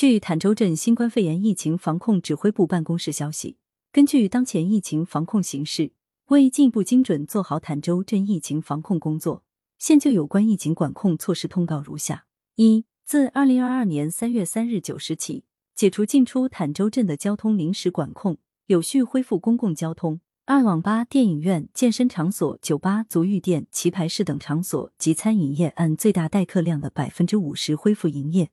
据坦洲镇新冠肺炎疫情防控指挥部办公室消息，根据当前疫情防控形势，为进一步精准做好坦洲镇疫情防控工作，现就有关疫情管控措施通告如下：一、自二零二二年三月三日九时起，解除进出坦洲镇的交通临时管控，有序恢复公共交通。二、网吧、电影院、健身场所、酒吧、足浴店、棋牌室等场所及餐饮业按最大待客量的百分之五十恢复营业，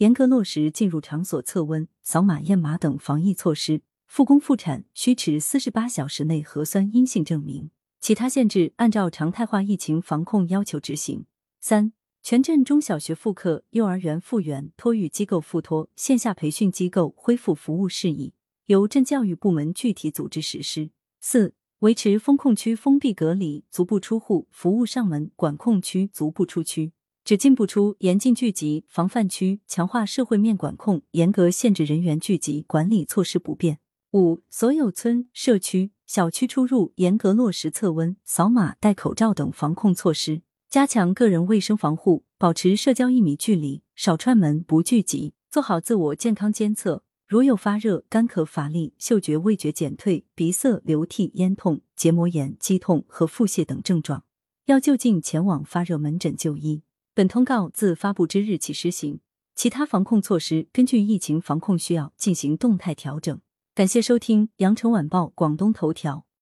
严格落实进入场所测温、扫码验码等防疫措施。复工复产需持四十八小时内核酸阴性证明。其他限制按照常态化疫情防控要求执行。三、全镇中小学复课、幼儿园复园、托育机构复托、线下培训机构恢复服务事宜，由镇教育部门具体组织实施。四、维持封控区封闭隔离，足不出户，服务上门；管控区足不出区，只进不出，严禁聚集；防范区强化社会面管控，严格限制人员聚集，管理措施不变。五、所有村、社区、小区出入严格落实测温、扫码、戴口罩等防控措施，加强个人卫生防护，保持社交一米距离，少串门，不聚集，做好自我健康监测。如有发热、干咳、乏力、嗅觉味觉减退、鼻塞、流涕、咽痛、结膜炎、肌痛和腹泻等症状，要就近前往发热门诊就医。本通告自发布之日起施行，其他防控措施根据疫情防控需要进行动态调整。感谢收听羊城晚报广东头条。